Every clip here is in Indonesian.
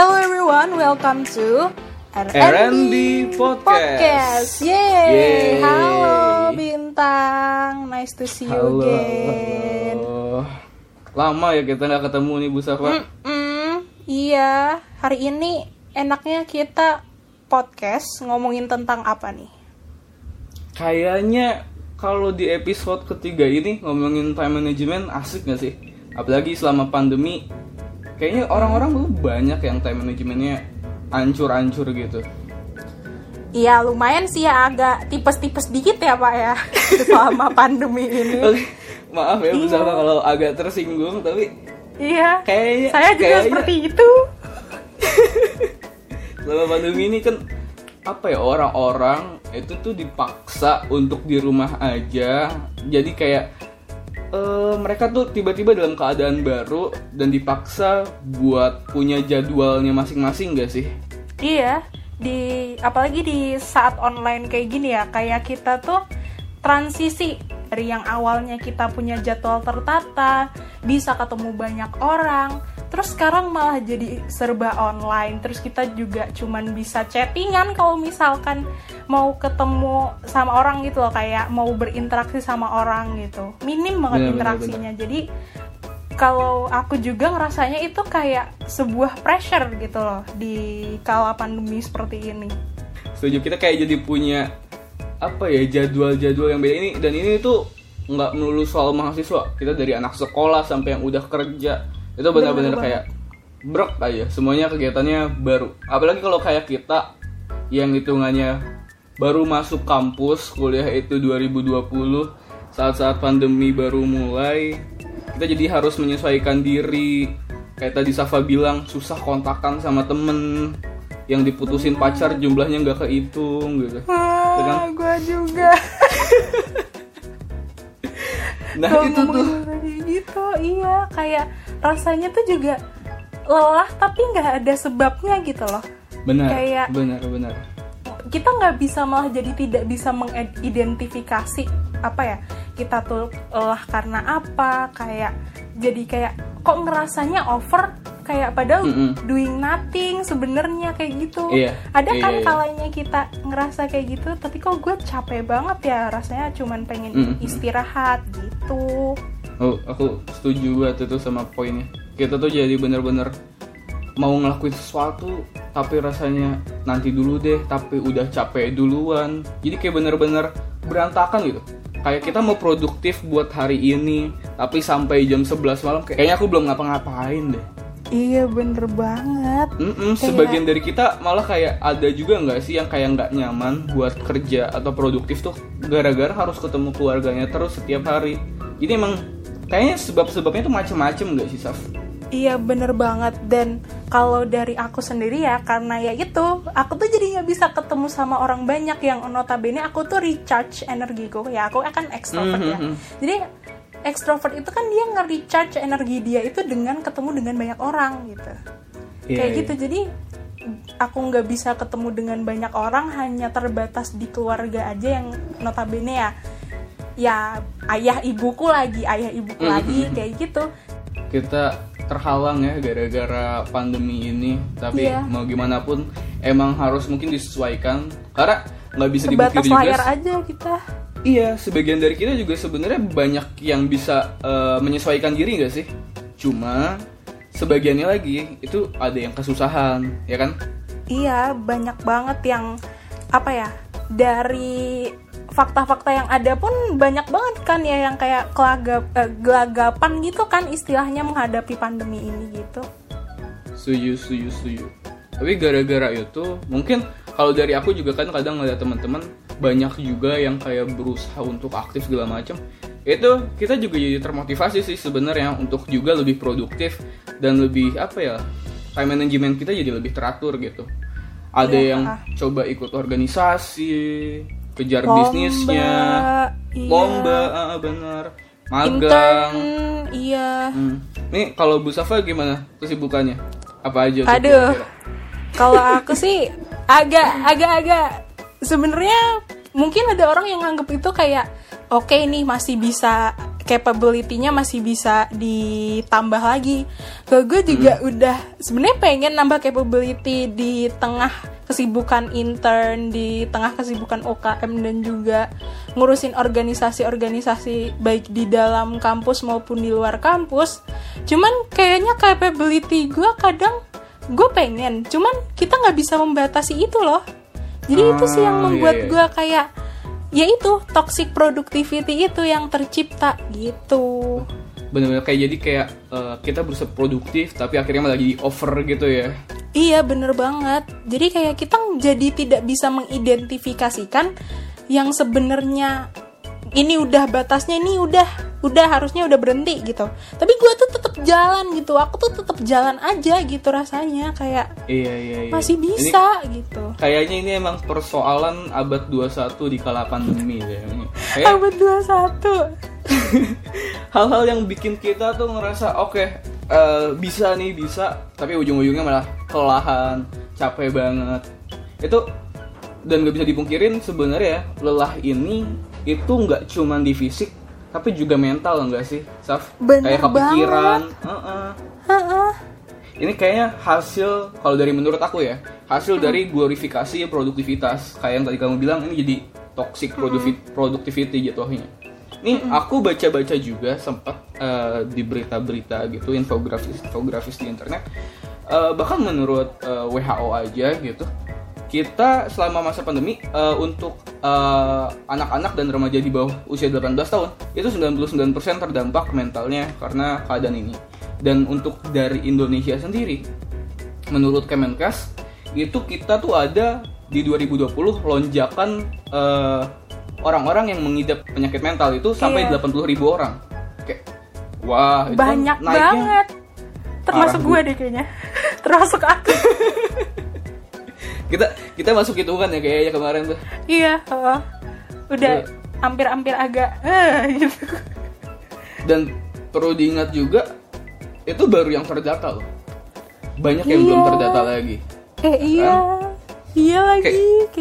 Hello everyone, welcome to R&B Podcast. Podcast. Yeay. Yeay. Halo Bintang, nice to see you Halo. again. Lama ya kita nggak ketemu nih Bu Safa. Mm, iya, hari ini enaknya kita podcast ngomongin tentang apa nih? Kayaknya kalau di episode ketiga ini ngomongin time management asik nggak sih? Apalagi selama pandemi, kayaknya orang-orang tuh banyak yang time managementnya ancur-ancur gitu. Iya lumayan sih ya agak tipes-tipes dikit ya pak ya selama pandemi ini. Oke, Maaf ya Bu Iya. Kalau agak tersinggung, tapi Iya. kayaknya Saya juga kayaknya seperti itu. selama pandemi ini kan apa ya orang-orang itu tuh dipaksa untuk di rumah aja jadi kayak eh, mereka tuh tiba-tiba dalam keadaan baru dan dipaksa buat punya jadwalnya masing-masing gak sih? Iya, di apalagi di saat online kayak gini ya, kayak kita tuh transisi dari yang awalnya kita punya jadwal tertata, bisa ketemu banyak orang, terus sekarang malah jadi serba online. Terus kita juga cuman bisa chattingan kalau misalkan mau ketemu sama orang gitu loh, kayak mau berinteraksi sama orang gitu. Minim banget Benar, benar, interaksinya. Jadi kalau aku juga ngerasanya itu kayak sebuah pressure gitu loh di kala pandemi seperti ini. setuju kita kayak jadi punya apa ya jadwal-jadwal yang beda ini dan ini tuh nggak melulu soal mahasiswa kita dari anak sekolah sampai yang udah kerja itu benar-benar kayak brek aja semuanya kegiatannya baru. Apalagi kalau kayak kita yang hitungannya baru masuk kampus kuliah itu 2020 saat-saat pandemi baru mulai kita jadi harus menyesuaikan diri. Kayak tadi Safa bilang susah kontakan sama temen. Yang diputusin pacar jumlahnya nggak kehitung gitu. Ya kan? Wah, gue juga. nah Kalau itu tuh. gitu, iya kayak rasanya tuh juga lelah tapi nggak ada sebabnya gitu loh. benar kayak- benar benar Kita nggak bisa malah jadi tidak bisa mengidentifikasi apa ya kita tuh lelah karena apa kayak jadi kayak kok ngerasanya over kayak padahal Mm-mm. doing nothing sebenarnya kayak gitu Iya, ada iya, kan iya. kalanya kita ngerasa kayak gitu tapi kok gue capek banget ya rasanya cuman pengen Mm-mm. istirahat gitu oh aku setuju banget itu sama poinnya. Kita tuh jadi bener-bener mau ngelakuin sesuatu tapi rasanya nanti dulu deh tapi udah capek duluan. Jadi kayak bener-bener berantakan gitu. Kayak kita mau produktif buat hari ini tapi sampai jam 11 malam kayaknya aku belum ngapa-ngapain deh. Iya bener banget. Mm-mm, Kayak- sebagian dari kita malah kayak ada juga nggak sih yang kayak nggak nyaman buat kerja atau produktif tuh gara-gara harus ketemu keluarganya terus setiap hari. Jadi emang kayaknya sebab-sebabnya tuh macem-macem nggak sih Saf? Iya bener banget dan kalau dari aku sendiri ya karena ya itu aku tuh jadi nggak bisa ketemu sama orang banyak yang notabene aku tuh recharge energiku ya aku akan extrovert ya Mhm. jadi extrovert itu kan dia nge-recharge energi dia itu dengan ketemu dengan banyak orang gitu Iya, kayak iya. gitu jadi aku nggak bisa ketemu dengan banyak orang hanya terbatas di keluarga aja yang notabene ya ya ayah ibuku lagi ayah ibuku lagi kayak gitu Kita terhalang ya gara-gara pandemi ini. Tapi Iya. mau gimana pun emang harus mungkin disesuaikan karena nggak bisa sebatas dipungkiri juga. layar aja kita Iya, sebagian dari kita juga sebenarnya banyak yang bisa eh, menyesuaikan diri nggak sih? Cuma sebagiannya lagi itu ada yang kesusahan, ya kan? Iya, banyak banget yang apa ya? Dari fakta-fakta yang ada pun banyak banget kan ya yang kayak kelagap, eh, gelagapan gitu kan istilahnya menghadapi pandemi ini gitu. Setuju, setuju, setuju. Tapi gara-gara itu, mungkin kalau dari aku juga kan kadang ada teman-teman banyak juga yang kayak berusaha untuk aktif segala macam. Itu kita juga jadi termotivasi sih sebenarnya untuk juga lebih produktif dan lebih apa ya? Time management kita jadi lebih teratur gitu. Ada Iya, yang ah. coba ikut organisasi, kejar Lomba, bisnisnya, iya. lomba, ah, bener, magang. Intern, iya. Hmm. Nih kalau Bu Safa gimana kesibukannya? Apa aja? tuh Aduh. Kalau aku sih agak agak agak sebenarnya mungkin ada orang yang nganggep itu kayak oke nih masih bisa capability-nya masih bisa ditambah lagi. Kalau gue juga udah sebenarnya pengen nambah capability di tengah kesibukan intern, di tengah kesibukan OKM dan juga ngurusin organisasi-organisasi baik di dalam kampus maupun di luar kampus. Cuman kayaknya capability gue kadang gue pengen, cuman kita nggak bisa membatasi itu loh. Jadi itu sih yang Ah, membuat iya, iya. gue kayak ya itu toxic productivity itu yang tercipta gitu. bener-bener kayak jadi kayak eh, kita berusaha produktif tapi akhirnya malah jadi over gitu ya Iya bener banget. Jadi kayak kita jadi tidak bisa mengidentifikasikan yang sebenarnya ini udah batasnya ini udah udah harusnya udah berhenti gitu. Tapi gue tuh tetap jalan gitu. Aku tuh tetap jalan aja gitu rasanya kayak iya iya iya masih Ini bisa gitu. kayaknya ini emang persoalan abad 21 di kala pandemi deh kayak Abad 21. hal-hal yang bikin kita tuh ngerasa oke eh, bisa nih bisa tapi ujung-ujungnya malah kelelahan capek banget itu dan gak bisa dipungkirin sebenarnya lelah ini itu nggak cuman di fisik tapi juga mental enggak sih Saf? Bener kayak kepikiran. Heeh. Heeh. ini kayaknya hasil kalau dari menurut aku ya hasil dari glorifikasi produktivitas. Kayak yang tadi kamu bilang ini jadi toxic producti- productivity jatuhnya. Ini aku baca-baca juga sempat eh, di berita-berita gitu infografis infografis di internet. Eh, bahkan menurut eh, WHO aja gitu kita selama masa pandemi eh, untuk eh, anak-anak dan remaja di bawah usia 18 tahun itu 99% terdampak mentalnya karena keadaan ini. Dan untuk dari Indonesia sendiri menurut Kemenkes itu kita tuh ada di 2020 lonjakan eh, orang-orang yang mengidap penyakit mental itu sampai Iya. 80.000 ribu orang. Kayak wah, itu kan Banyak naiknya banget. Termasuk gue deh kayaknya. Termasuk aku. kita kita masuk hitungan ya kayaknya kemarin tuh. iya. heeh. Udah Iya. hampir-hampir agak eh gitu. Dan perlu diingat juga itu baru yang terdata loh. Banyak yang Iya. belum terdata lagi. Eh iya, iya lagi kayak gitu.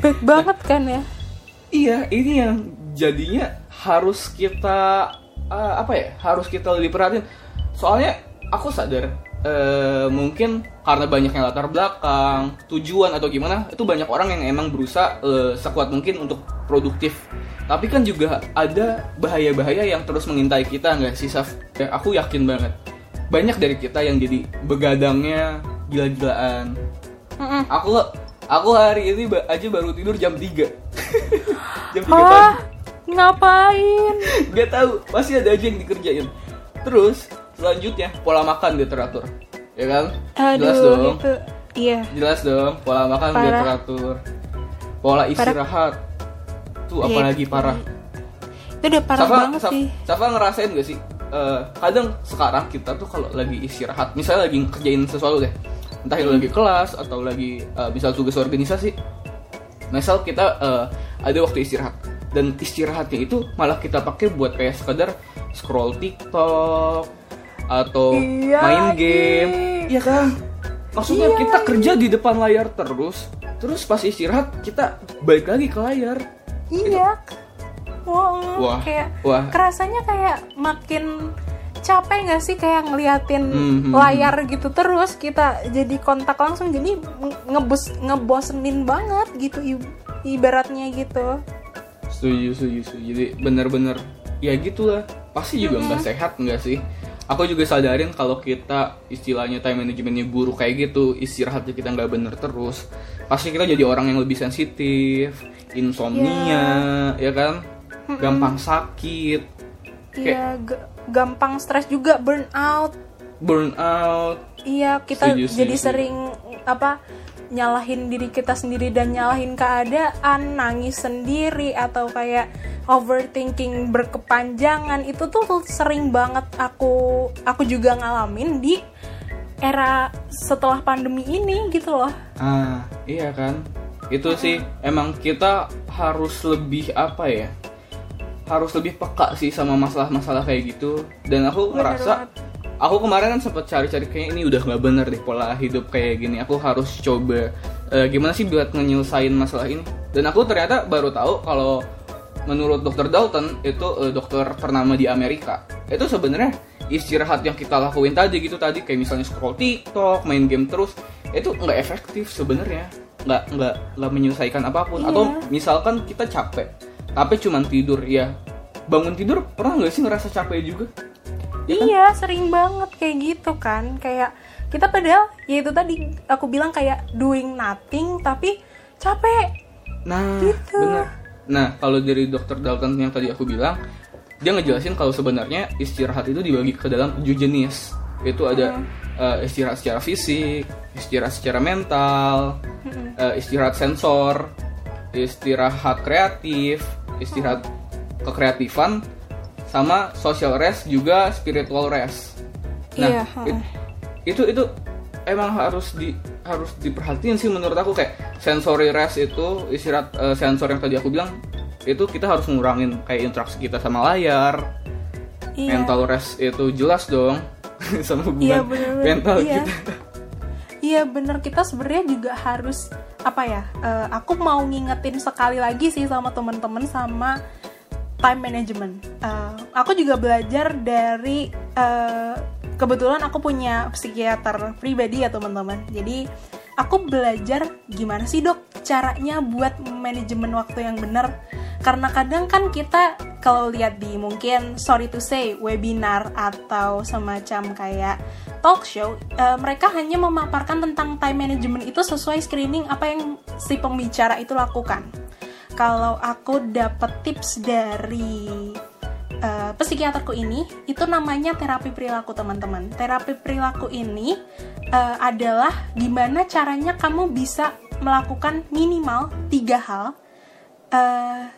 Baik banget kan ya? Iya, ini yang jadinya harus kita eh, apa ya? Harus kita lebih perhatiin. Soalnya aku sadar eh, mungkin karena banyaknya latar belakang, tujuan atau gimana, itu banyak orang yang emang berusaha eh, sekuat mungkin untuk produktif. Tapi kan juga ada bahaya-bahaya yang terus mengintai kita nggak sih, Saf? Ya, aku yakin banget. Banyak dari kita yang jadi begadangnya gila-gilaan. Aku aku hari ini ba- aja baru tidur jam 3 Jam 3 pagi. Hah? Ngapain? Gak tahu, pasti ada aja yang dikerjain. Terus selanjutnya pola makan dia teratur. Ya kan? Jelas Aduh, dong. itu iya. Jelas dong, pola makan Parah. teratur. Pola istirahat. Tuh Iya, apalagi itu- parah. Itu udah parah Safa, banget Saf- sih. Safa ngerasain gak sih? Eh, kadang sekarang kita tuh kalau lagi istirahat, misalnya lagi kerjain sesuatu deh, entah itu lagi kelas atau lagi eh, misal tugas organisasi, misal kita eh, ada waktu istirahat dan istirahatnya itu malah kita pakai buat kayak sekedar scroll TikTok atau Iya main game, iya kan? Maksudnya Iya kita kerja di depan layar terus, terus pas istirahat kita balik lagi ke layar. Iya. Wah, Wah, kayak wah. kerasanya kayak makin capek nggak sih kayak ngeliatin Mhm. layar gitu terus kita jadi kontak langsung jadi ngebus ngebosenin banget gitu ibaratnya gitu. setuju setuju setuju jadi bener-bener ya gitulah pasti juga nggak sehat nggak sih aku juga sadarin kalau kita istilahnya time managementnya buruk kayak gitu istirahatnya kita nggak bener terus pasti kita jadi orang yang lebih sensitif insomnia ya kan? Gampang sakit. Iya, g- gampang stres juga burnout. burnout Iya, kita setuju, jadi setuju. sering apa nyalahin diri kita sendiri dan nyalahin keadaan, nangis sendiri atau kayak overthinking berkepanjangan itu tuh, sering banget aku aku juga ngalamin di era setelah pandemi ini gitu loh. ah iya kan itu sih emang kita harus lebih apa ya harus lebih peka sih sama masalah-masalah kayak gitu dan aku Bener ngerasa banget. Aku kemarin kan sempat cari-cari kayak ini udah nggak bener deh pola hidup kayak gini. Aku harus coba eh, gimana sih buat nyelesain masalah ini? Dan aku ternyata baru tahu kalau menurut dokter Dalton itu uh, dokter ternama di Amerika itu sebenarnya istirahat yang kita lakuin tadi gitu tadi kayak misalnya scroll TikTok main game terus itu nggak efektif sebenarnya. Nggak nggak nggak menyelesaikan apa pun. Iya. atau misalkan kita capek tapi cuman tidur ya bangun tidur pernah nggak sih ngerasa capek juga Ya kan? Iya, sering banget kayak gitu kan. Kayak kita padahal ya itu tadi aku bilang kayak doing nothing tapi capek. Nah, Gitu. benar. Nah, kalau dari dokter Dalton yang tadi aku bilang, dia ngejelasin kalau sebenarnya istirahat itu dibagi ke dalam tujuh jenis. Itu ada eh, istirahat secara fisik, istirahat secara mental, eh, istirahat sensor, istirahat kreatif, istirahat kekreatifan, sama social rest juga spiritual rest. Nah, Iya, it- itu itu emang harus di harus diperhatiin sih menurut aku kayak sensory rest itu istirahat eh, sensor yang tadi aku bilang itu kita harus ngurangin kayak interaksi kita sama layar Iya. mental rest itu jelas dong sama hubungan Iya bener-bener. mental iya. kita Iya bener kita sebenarnya juga harus apa ya? eh, aku mau ngingetin sekali lagi sih sama temen-temen sama time management. Eh, aku juga belajar dari eh, kebetulan aku punya psikiater pribadi ya teman-teman. Jadi aku belajar gimana sih dok caranya buat manajemen waktu yang benar. Karena kadang kan kita kalau lihat di mungkin sorry to say webinar atau semacam kayak talk show, eh, mereka hanya memaparkan tentang time management itu sesuai screening apa yang si pembicara itu lakukan. Kalau aku dapat tips dari eh, psikiaterku ini, itu namanya terapi perilaku teman-teman. Terapi perilaku ini eh, adalah gimana caranya kamu bisa melakukan minimal tiga hal eh,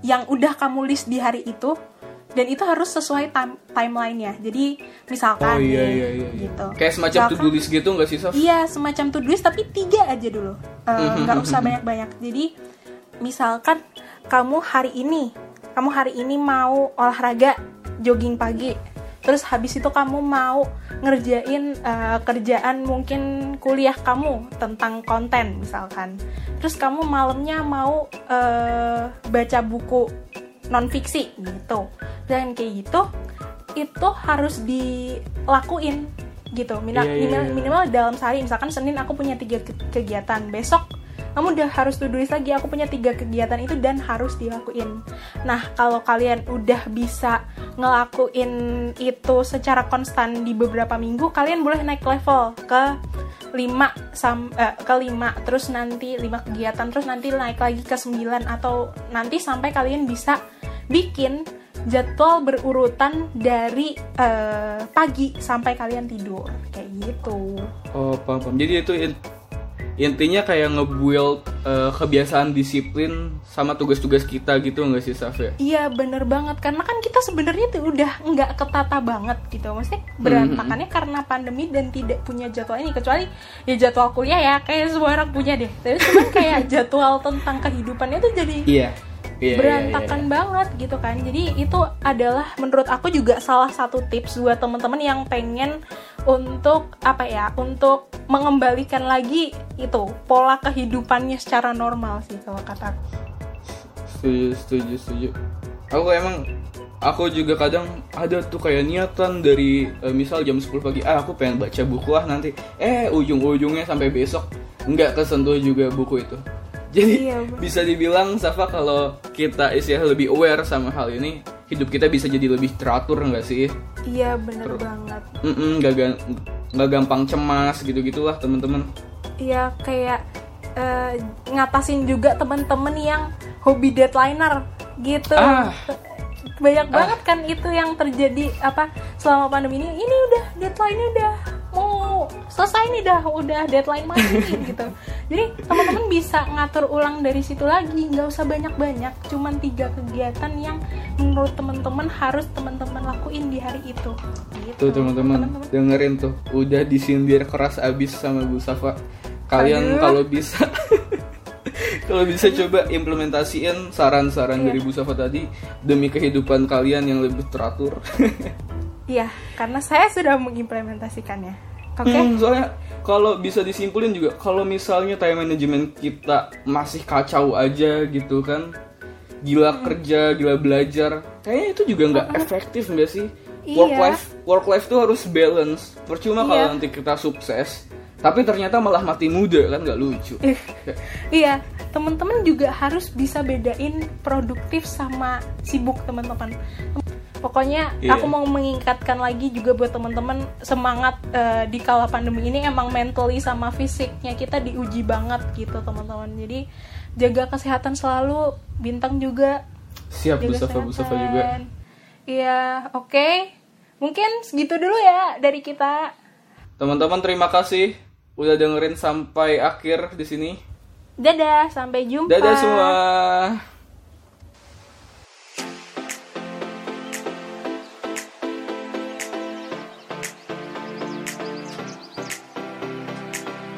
yang udah kamu list di hari itu dan itu harus sesuai time timelinenya. Jadi misalkan oh iya nih, iya iya gitu. kayak semacam Misalkan- to do list gitu nggak sih Saf? Iya, semacam to do list tapi tiga aja dulu. Eh, Mhm, Nggak usah banyak-banyak. Jadi misalkan kamu hari ini, kamu hari ini mau olahraga, jogging pagi. Terus habis itu kamu mau ngerjain eh, kerjaan mungkin kuliah kamu tentang konten misalkan. Terus kamu malamnya mau eh, baca buku non fiksi gitu. Dan kayak gitu itu harus dilakuin gitu Iya, iya, minimal, iya. minimal dalam sehari misalkan Senin aku punya tiga ke- kegiatan besok kamu udah harus to lagi aku punya tiga kegiatan itu dan harus dilakuin nah kalau kalian udah bisa ngelakuin itu secara konstan di beberapa minggu kalian boleh naik level ke 5 sam eh, ke 5 terus nanti 5 kegiatan terus nanti naik lagi ke 9 atau nanti sampai kalian bisa bikin jadwal berurutan dari eh, pagi sampai kalian tidur kayak gitu. Oh paham, paham. Jadi itu intinya kayak nge-build eh, kebiasaan disiplin sama tugas-tugas kita gitu nggak sih Saf ya? Iya bener banget. Karena kan kita sebenarnya tuh udah nggak ketata banget gitu. Maksudnya berantakannya karena pandemi dan tidak punya jadwal ini. Kecuali ya jadwal kuliah ya. Kayak semua orang punya deh. Tapi cuman kayak jadwal tentang kehidupannya tuh jadi Iya. Iya, berantakan banget gitu kan jadi itu adalah menurut aku juga salah satu tips buat temen-temen yang pengen untuk apa ya untuk mengembalikan lagi itu pola kehidupannya secara normal sih kalau kata aku. Setuju, setuju, setuju. Aku emang aku juga kadang ada tuh kayak niatan dari eh, misal jam 10 pagi, ah aku pengen baca buku ah nanti. Eh ujung-ujungnya sampai besok nggak kesentuh juga buku itu. Jadi Iya, bisa dibilang Safa kalau kita istilah lebih aware sama hal ini, hidup kita bisa jadi lebih teratur nggak sih? iya bener banget Mm-mm, nggak ga- nggak gampang cemas gitu-gitulah teman-teman. Iya kayak eh, ngatasin juga temen-temen yang hobi deadlineer gitu. Ah. Banyak banget kan itu yang terjadi apa selama pandemi ini. Ini udah deadline-nya udah mau selesai nih dah, udah deadline nih gitu. Jadi teman-teman bisa ngatur ulang dari situ lagi, nggak usah banyak-banyak. Cuman tiga kegiatan yang menurut teman-teman harus teman-teman lakuin di hari itu. Gitu. Tuh teman-teman dengerin tuh, udah disindir keras abis sama Bu Safa. Kalian Aduh. kalau bisa kalau bisa coba implementasiin saran-saran Iya. dari Bu Safa tadi demi kehidupan kalian yang lebih teratur. Iya, karena saya sudah mengimplementasikannya. Oke. Hmm, soalnya kalau bisa disimpulin juga kalau misalnya time management kita masih kacau aja gitu kan gila kerja gila belajar kayaknya itu juga nggak efektif nggak sih Iya. work life work life tuh harus balance percuma Iya. kalau nanti kita sukses tapi ternyata malah mati muda kan nggak lucu iya, teman-teman juga harus bisa bedain produktif sama sibuk teman-teman. Pokoknya Iya. aku mau mengingatkan lagi juga buat teman-teman semangat eh, di kala pandemi ini emang mentally sama fisiknya kita diuji banget gitu teman-teman. Jadi jaga kesehatan selalu, bintang juga siap Bu jaga Safa Bu Safa juga. Iya, oke. Mungkin segitu dulu ya dari kita. teman-teman terima kasih udah dengerin sampai akhir di sini Dadah, sampai jumpa. dadah semua